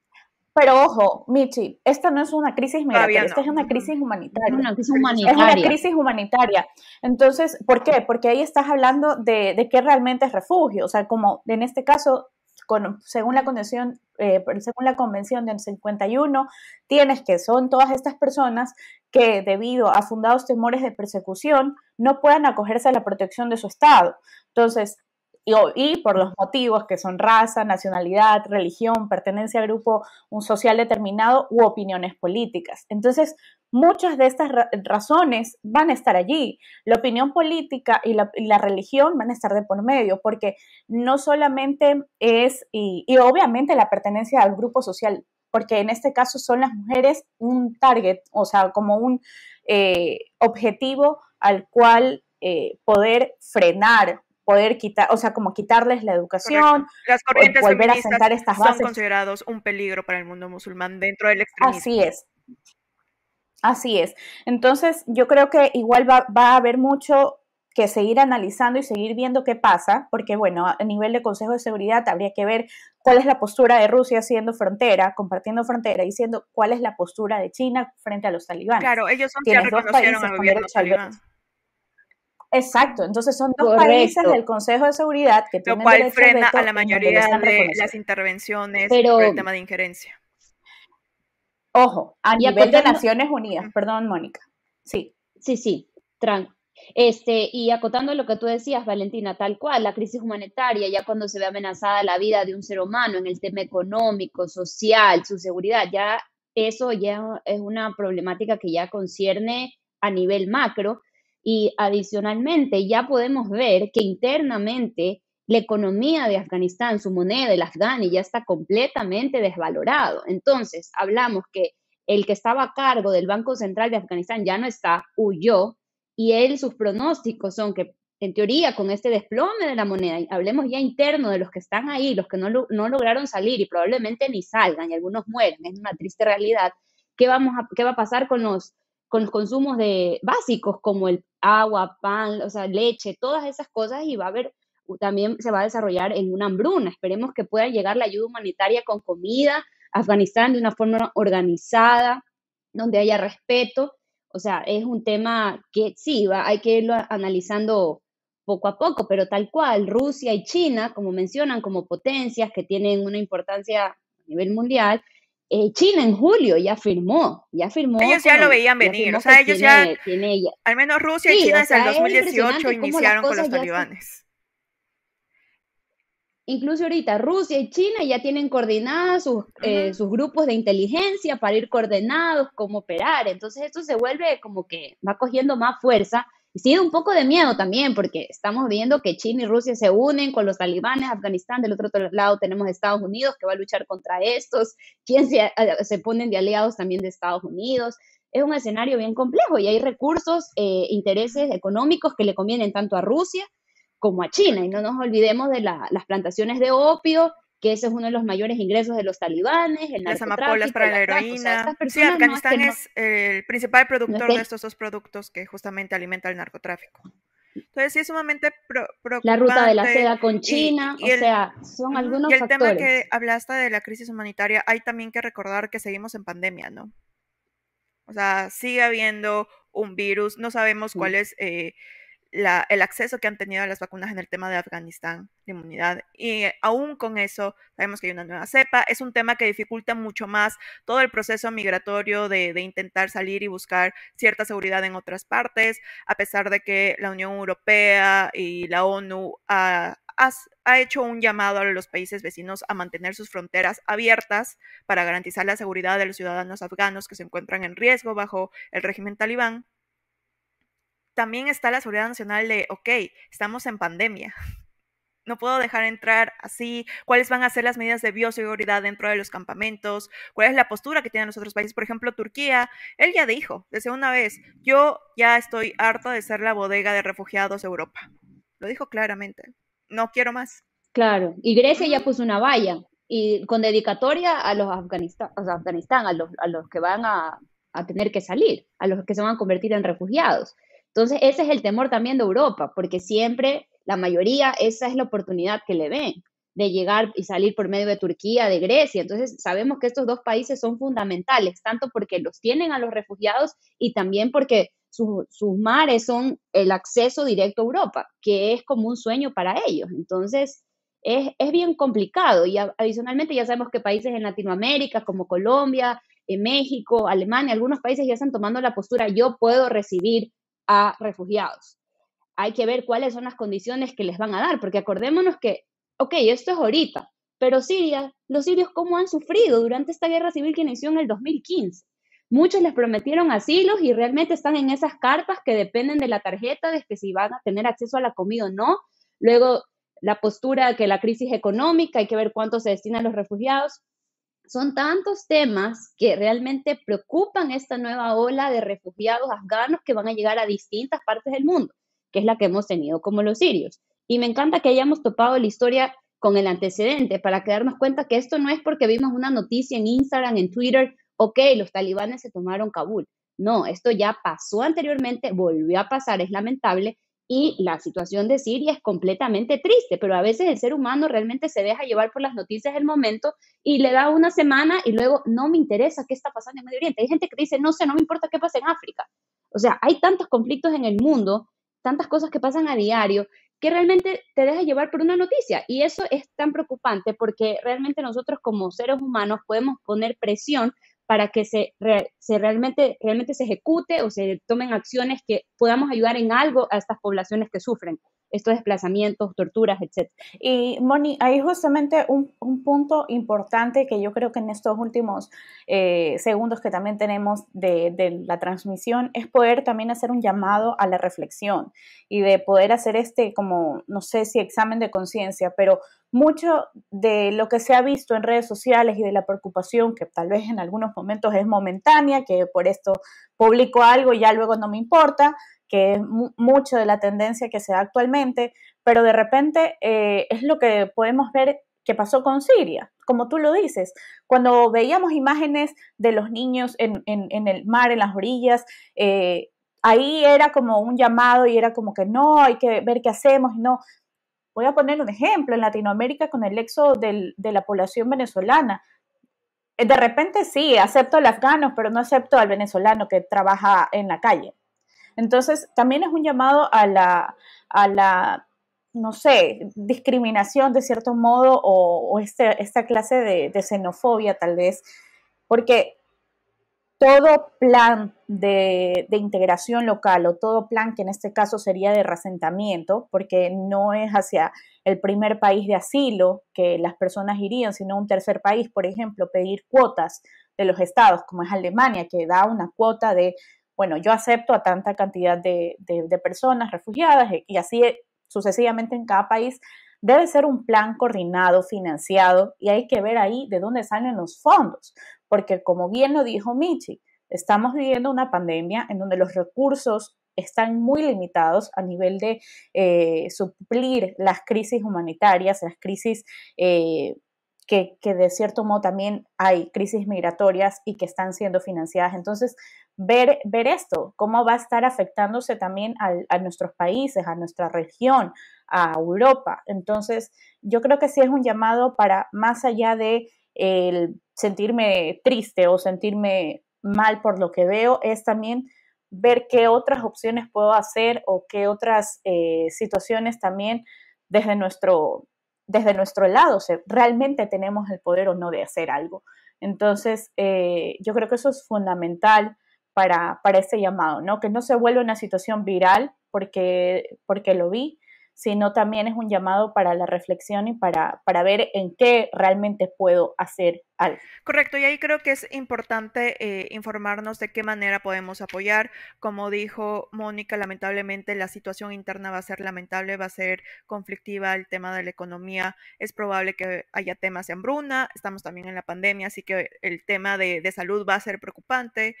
Pero ojo, Michi, esta no es una crisis migratoria, esta es una crisis humanitaria. Es una crisis humanitaria. Es una crisis humanitaria. Entonces, ¿por qué? Porque ahí estás hablando de, de qué realmente es refugio. O sea, como en este caso, con, según, la convención, eh, según la convención del 51, tienes que son todas estas personas que debido a fundados temores de persecución no puedan acogerse a la protección de su Estado. Entonces, y, por los motivos que son raza, nacionalidad, religión, pertenencia a grupo un social determinado u opiniones políticas. Entonces, muchas de estas razones van a estar allí. La opinión política y la, religión van a estar de por medio, porque no solamente es, y, obviamente la pertenencia al grupo social, porque en este caso son las mujeres un target, o sea, como un eh, objetivo al cual eh, poder frenar poder quitar, o sea, como quitarles la educación, Las corrientes volver a sentar estas bases. Son considerados un peligro para el mundo musulmán dentro del extremismo. Así es. Así es. Entonces, yo creo que igual va, a haber mucho que seguir analizando y seguir viendo qué pasa, porque bueno, a nivel de Consejo de Seguridad habría que ver cuál es la postura de Rusia siendo frontera, compartiendo frontera, diciendo cuál es la postura de China frente a los talibanes. Claro, ellos son ya reconocieron al gobierno talibán. Exacto, entonces son dos países del Consejo de Seguridad que tienen Lo cual frena a la mayoría de las intervenciones por el tema de injerencia. Ojo, a nivel de Naciones Unidas, perdón, Mónica. Sí. Sí, sí, tran este, y acotando lo que tú decías, Valentina, tal cual, la crisis humanitaria, ya cuando se ve amenazada la vida de un ser humano en el tema económico, social, su seguridad, ya eso ya es una problemática que ya concierne a nivel macro y adicionalmente ya podemos ver que internamente la economía de Afganistán, su moneda, el afgani, ya está completamente desvalorado. Entonces, hablamos que el que estaba a cargo del Banco Central de Afganistán ya no está, huyó, y él, sus pronósticos son que, en teoría, con este desplome de la moneda, hablemos ya interno de los que están ahí, los que no, no lograron salir y probablemente ni salgan, y algunos mueren, es una triste realidad, ¿qué, vamos a, qué va a pasar con los, con los consumos de, básicos como el agua, pan, o sea, leche, todas esas cosas y va a haber, también se va a desarrollar en una hambruna. Esperemos que pueda llegar la ayuda humanitaria con comida a Afganistán de una forma organizada, donde haya respeto. O sea, es un tema que sí, va, hay que irlo analizando poco a poco, pero tal cual, Rusia y China, como mencionan, como potencias que tienen una importancia a nivel mundial, eh, China en julio ya firmó, ya firmó. Ellos ya lo veían venir, o sea, ellos ya, al menos Rusia y China desde el 2018 iniciaron con los talibanes. incluso ahorita Rusia y China ya tienen coordinadas sus, eh, sus grupos de inteligencia para ir coordenados, cómo operar. Entonces esto se vuelve como que va cogiendo más fuerza y sí, un poco de miedo también, porque estamos viendo que China y Rusia se unen con los talibanes, Afganistán, del otro lado tenemos Estados Unidos que va a luchar contra estos, quién se, eh, se ponen de aliados también de Estados Unidos. Es un escenario bien complejo y hay recursos, eh, intereses económicos que le convienen tanto a Rusia como a China. Y no nos olvidemos de las plantaciones de opio, que ese es uno de los mayores ingresos de los talibanes, el Las amapolas para la heroína. sí, Afganistán es, el principal productor de estos dos productos que justamente alimenta el narcotráfico. Entonces sí es sumamente preocupante. La ruta de la seda con China, o sea, son algunos factores. Y el tema que hablaste de la crisis humanitaria, hay también que recordar que seguimos en pandemia, ¿no? O sea, sigue habiendo un virus, no sabemos cuál es eh, el acceso que han tenido a las vacunas en el tema de Afganistán, de inmunidad. Y aún con eso, sabemos que hay una nueva cepa. Es un tema que dificulta mucho más todo el proceso migratorio de, intentar salir y buscar cierta seguridad en otras partes, a pesar de que la Unión Europea y la ONU ha hecho un llamado a los países vecinos a mantener sus fronteras abiertas para garantizar la seguridad de los ciudadanos afganos que se encuentran en riesgo bajo el régimen talibán. También está la seguridad nacional de, ok, estamos en pandemia, no puedo dejar entrar así, cuáles van a ser las medidas de bioseguridad dentro de los campamentos, cuál es la postura que tienen los otros países. Por ejemplo, Turquía, él ya dijo desde una vez, yo ya estoy harto de ser la bodega de refugiados de Europa. Lo dijo claramente, no quiero más. Claro, y Grecia ya puso una valla y con dedicatoria a los Afganistán, o sea, Afganistán a, los, a los que van a, a tener que salir, a los que se van a convertir en refugiados. Entonces, ese es el temor también de Europa, porque siempre la mayoría, esa es la oportunidad que le ven de llegar y salir por medio de Turquía, de Grecia. Entonces, sabemos que estos dos países son fundamentales, tanto porque los tienen a los refugiados y también porque sus mares son el acceso directo a Europa, que es como un sueño para ellos. Entonces, es, es bien complicado. Y adicionalmente ya sabemos que países en Latinoamérica, como Colombia, en México, Alemania, algunos países ya están tomando la postura, yo puedo recibir a refugiados hay que ver cuáles son las condiciones que les van a dar, porque acordémonos que, ok, esto es ahorita, pero Siria, los sirios cómo han sufrido durante esta guerra civil que inició en el 2015. Muchos les prometieron asilos y realmente están en esas carpas que dependen de la tarjeta, de que si van a tener acceso a la comida o no. Luego, la postura que la crisis económica, hay que ver cuánto se destina a los refugiados. Son tantos temas que realmente preocupan esta nueva ola de refugiados afganos que van a llegar a distintas partes del mundo que es la que hemos tenido como los sirios. Y me encanta que hayamos topado la historia con el antecedente para darnos cuenta que esto no es porque vimos una noticia en Instagram, en Twitter, ok, los talibanes se tomaron Kabul. No, esto ya pasó anteriormente, volvió a pasar, es lamentable, y la situación de Siria es completamente triste, pero a veces el ser humano realmente se deja llevar por las noticias del momento y le da una semana y luego no me interesa qué está pasando en Medio Oriente. Hay gente que dice, no sé, no me importa qué pasa en África. O sea, hay tantos conflictos en el mundo tantas cosas que pasan a diario que realmente te deja llevar por una noticia. Y eso es tan preocupante porque realmente nosotros como seres humanos podemos poner presión para que se, se realmente, realmente se ejecute o se tomen acciones que podamos ayudar en algo a estas poblaciones que sufren estos desplazamientos, torturas, etc. Y Moni, hay justamente un, punto importante que yo creo que en estos últimos eh, segundos que también tenemos de, de, la transmisión es poder también hacer un llamado a la reflexión y de poder hacer este como, no sé si examen de conciencia, pero mucho de lo que se ha visto en redes sociales y de la preocupación que tal vez en algunos momentos es momentánea, que por esto publico algo y ya luego no me importa, que es mucho de la tendencia que se da actualmente, pero de repente eh, es lo que podemos ver que pasó con Siria, como tú lo dices, cuando veíamos imágenes de los niños en, el mar, en las orillas, eh, ahí era como un llamado y era como que no, hay que ver qué hacemos y no. Voy a poner un ejemplo, en Latinoamérica con el éxodo de la población venezolana, de repente sí, acepto al afgano, pero no acepto al venezolano que trabaja en la calle. Entonces, también es un llamado a la, a la no sé, discriminación de cierto modo o, este, esta clase de, xenofobia tal vez, porque todo plan de, de, integración local o todo plan que en este caso sería de resentamiento, porque no es hacia el primer país de asilo que las personas irían, sino un tercer país, por ejemplo, pedir cuotas de los estados, como es Alemania, que da una cuota de bueno, yo acepto a tanta cantidad de, personas refugiadas y así sucesivamente en cada país, debe ser un plan coordinado, financiado y hay que ver ahí de dónde salen los fondos, porque como bien lo dijo Michi, estamos viviendo una pandemia en donde los recursos están muy limitados a nivel de eh, suplir las crisis humanitarias, las crisis eh, que, de cierto modo también hay crisis migratorias y que están siendo financiadas. Entonces, ver, ver esto, cómo va a estar afectándose también a, nuestros países, a nuestra región, a Europa. Entonces, yo creo que sí es un llamado para más allá de sentirme triste o sentirme mal por lo que veo, es también ver qué otras opciones puedo hacer o qué otras eh, situaciones también desde nuestro, desde nuestro lado, realmente tenemos el poder o no de hacer algo. Entonces, eh, yo creo que eso es fundamental para, para este llamado, ¿no? Que no se vuelva una situación viral porque, porque lo vi, sino también es un llamado para la reflexión y para, para ver en qué realmente puedo hacer algo. Correcto, y ahí creo que es importante eh, informarnos de qué manera podemos apoyar. Como dijo Mónica, lamentablemente la situación interna va a ser lamentable, va a ser conflictiva, el tema de la economía, es probable que haya temas de hambruna, estamos también en la pandemia, así que el tema de, de salud va a ser preocupante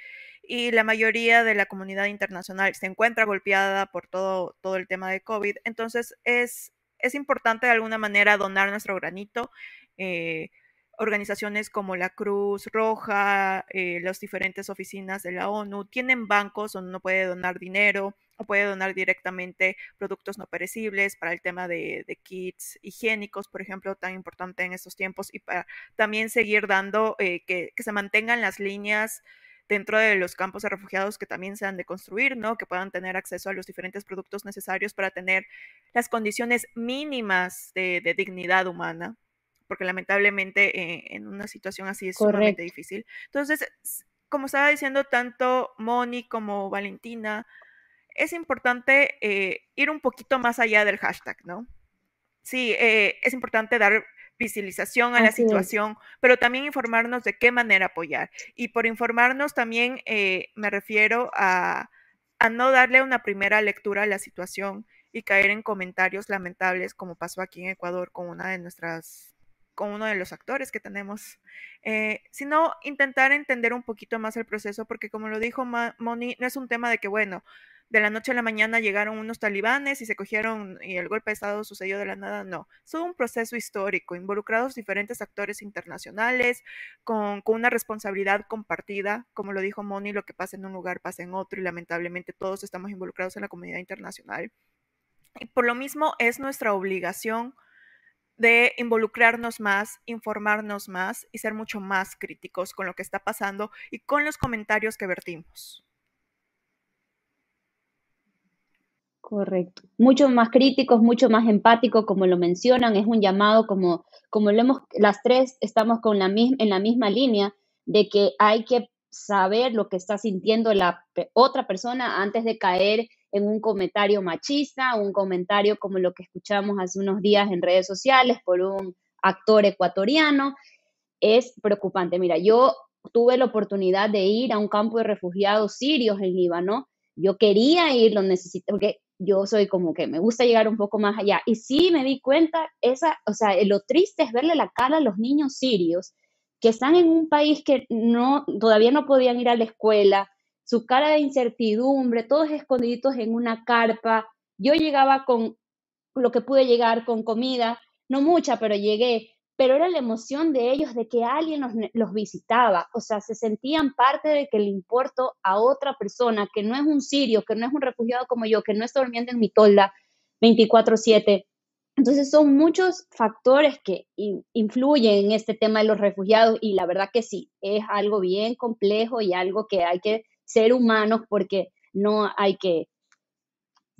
y la mayoría de la comunidad internacional se encuentra golpeada por todo, todo el tema de COVID. Entonces es, es importante de alguna manera donar nuestro granito. Eh, organizaciones como la Cruz Roja, eh, las diferentes oficinas de la ONU, tienen bancos donde uno puede donar dinero o puede donar directamente productos no perecibles para el tema de, kits higiénicos, por ejemplo, tan importante en estos tiempos, y para también seguir dando eh, que, que, se mantengan las líneas dentro de los campos de refugiados que también se han de construir, ¿no? Que puedan tener acceso a los diferentes productos necesarios para tener las condiciones mínimas de, dignidad humana, porque lamentablemente eh, en una situación así es sumamente difícil. Entonces, como estaba diciendo tanto Moni como Valentina, es importante eh, ir un poquito más allá del hashtag, ¿no? Sí, eh, es importante dar visibilización a la situación, pero también informarnos de qué manera apoyar. Y por informarnos también eh, me refiero a, a no darle una primera lectura a la situación y caer en comentarios lamentables como pasó aquí en Ecuador con una de nuestras con uno de los actores que tenemos, eh, sino intentar entender un poquito más el proceso, porque como lo dijo Moni, no es un tema de que, bueno, de la noche a la mañana llegaron unos talibanes y se cogieron y el golpe de Estado sucedió de la nada, no. Es un proceso histórico, involucrados diferentes actores internacionales, con, con, una responsabilidad compartida, como lo dijo Moni, lo que pasa en un lugar pasa en otro y lamentablemente todos estamos involucrados en la comunidad internacional. Y por lo mismo es nuestra obligación de involucrarnos más, informarnos más y ser mucho más críticos con lo que está pasando y con los comentarios que vertimos. Correcto. Mucho más críticos, mucho más empáticos, como lo mencionan, es un llamado como, como lo hemos, las tres estamos con la en la misma línea de que hay que saber lo que está sintiendo la otra persona antes de caer en un comentario machista, un comentario como lo que escuchamos hace unos días en redes sociales por un actor ecuatoriano. Es preocupante. Mira, yo tuve la oportunidad de ir a un campo de refugiados sirios en Líbano. Yo quería ir, lo necesité, porque yo soy como que me gusta llegar un poco más allá. Y sí me di cuenta, esa, o sea, lo triste es verle la cara a los niños sirios que están en un país que no, todavía no podían ir a la escuela, su cara de incertidumbre, todos escondiditos en una carpa. Yo llegaba con lo que pude llegar, con comida, no mucha, pero llegué. Pero era la emoción de ellos de que alguien los, los visitaba, o sea, se sentían parte de que le importo a otra persona que no es un sirio, que no es un refugiado como yo, que no está durmiendo en mi tolda 24/7. Entonces son muchos factores que influyen en este tema de los refugiados y la verdad que sí, es algo bien complejo y algo que hay que ser humanos porque no hay que,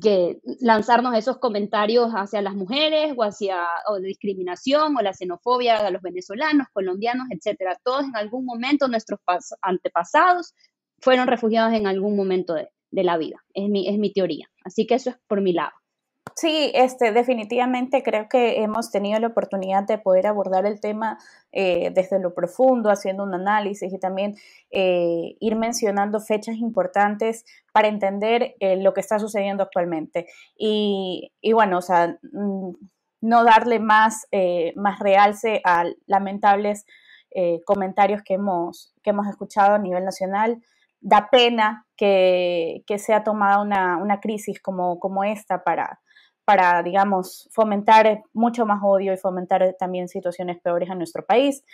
que lanzarnos esos comentarios hacia las mujeres o hacia o discriminación o la xenofobia a los venezolanos, colombianos, etcétera. Todos en algún momento nuestros antepasados fueron refugiados en algún momento de, de la vida. Es mi, es mi teoría. Así que eso es por mi lado. Sí, este, definitivamente creo que hemos tenido la oportunidad de poder abordar el tema eh, desde lo profundo, haciendo un análisis y también eh, ir mencionando fechas importantes para entender eh, lo que está sucediendo actualmente. Y, y bueno, o sea, mm, no darle más, más realce a lamentables comentarios que hemos, que hemos escuchado a nivel nacional da pena que, que sea tomada una, una crisis como, como esta para, para, digamos, fomentar mucho más odio y fomentar también situaciones peores en nuestro país.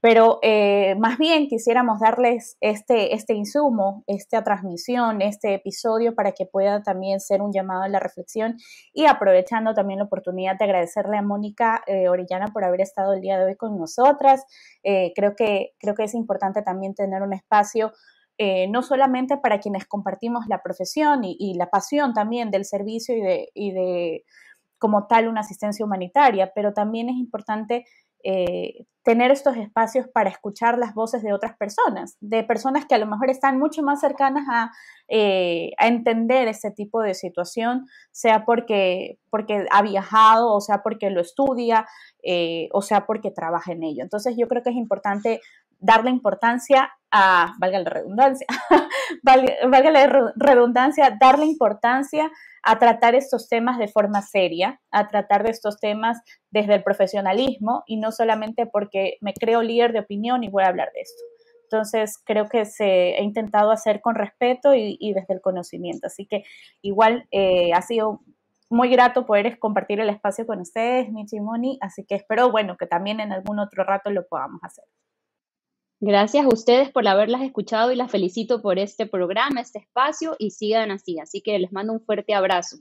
Pero eh, más bien quisiéramos darles este, este insumo, esta transmisión, este episodio para que pueda también ser un llamado a la reflexión y aprovechando también la oportunidad de agradecerle a Mónica eh, Orellana por haber estado el día de hoy con nosotras. Eh, creo, que, creo que es importante también tener un espacio eh, no solamente para quienes compartimos la profesión y, la pasión también del servicio y de, como tal una asistencia humanitaria, pero también es importante eh, tener estos espacios para escuchar las voces de otras personas, de personas que a lo mejor están mucho más cercanas a, eh, entender ese tipo de situación, sea porque, porque ha viajado, o sea porque lo estudia, o sea porque trabaja en ello. Entonces yo creo que es importante darle importancia a, valga la redundancia, valga la redundancia, darle importancia a tratar estos temas de forma seria, a tratar de estos temas desde el profesionalismo y no solamente porque me creo líder de opinión y voy a hablar de esto. Entonces, creo que se ha intentado hacer con respeto y, desde el conocimiento. Así que igual eh, ha sido muy grato poder compartir el espacio con ustedes, Michi y Moni. Así que espero, bueno, que también en algún otro rato lo podamos hacer. Gracias a ustedes por haberlas escuchado y las felicito por este programa, este espacio y sigan así. Así que les mando un fuerte abrazo.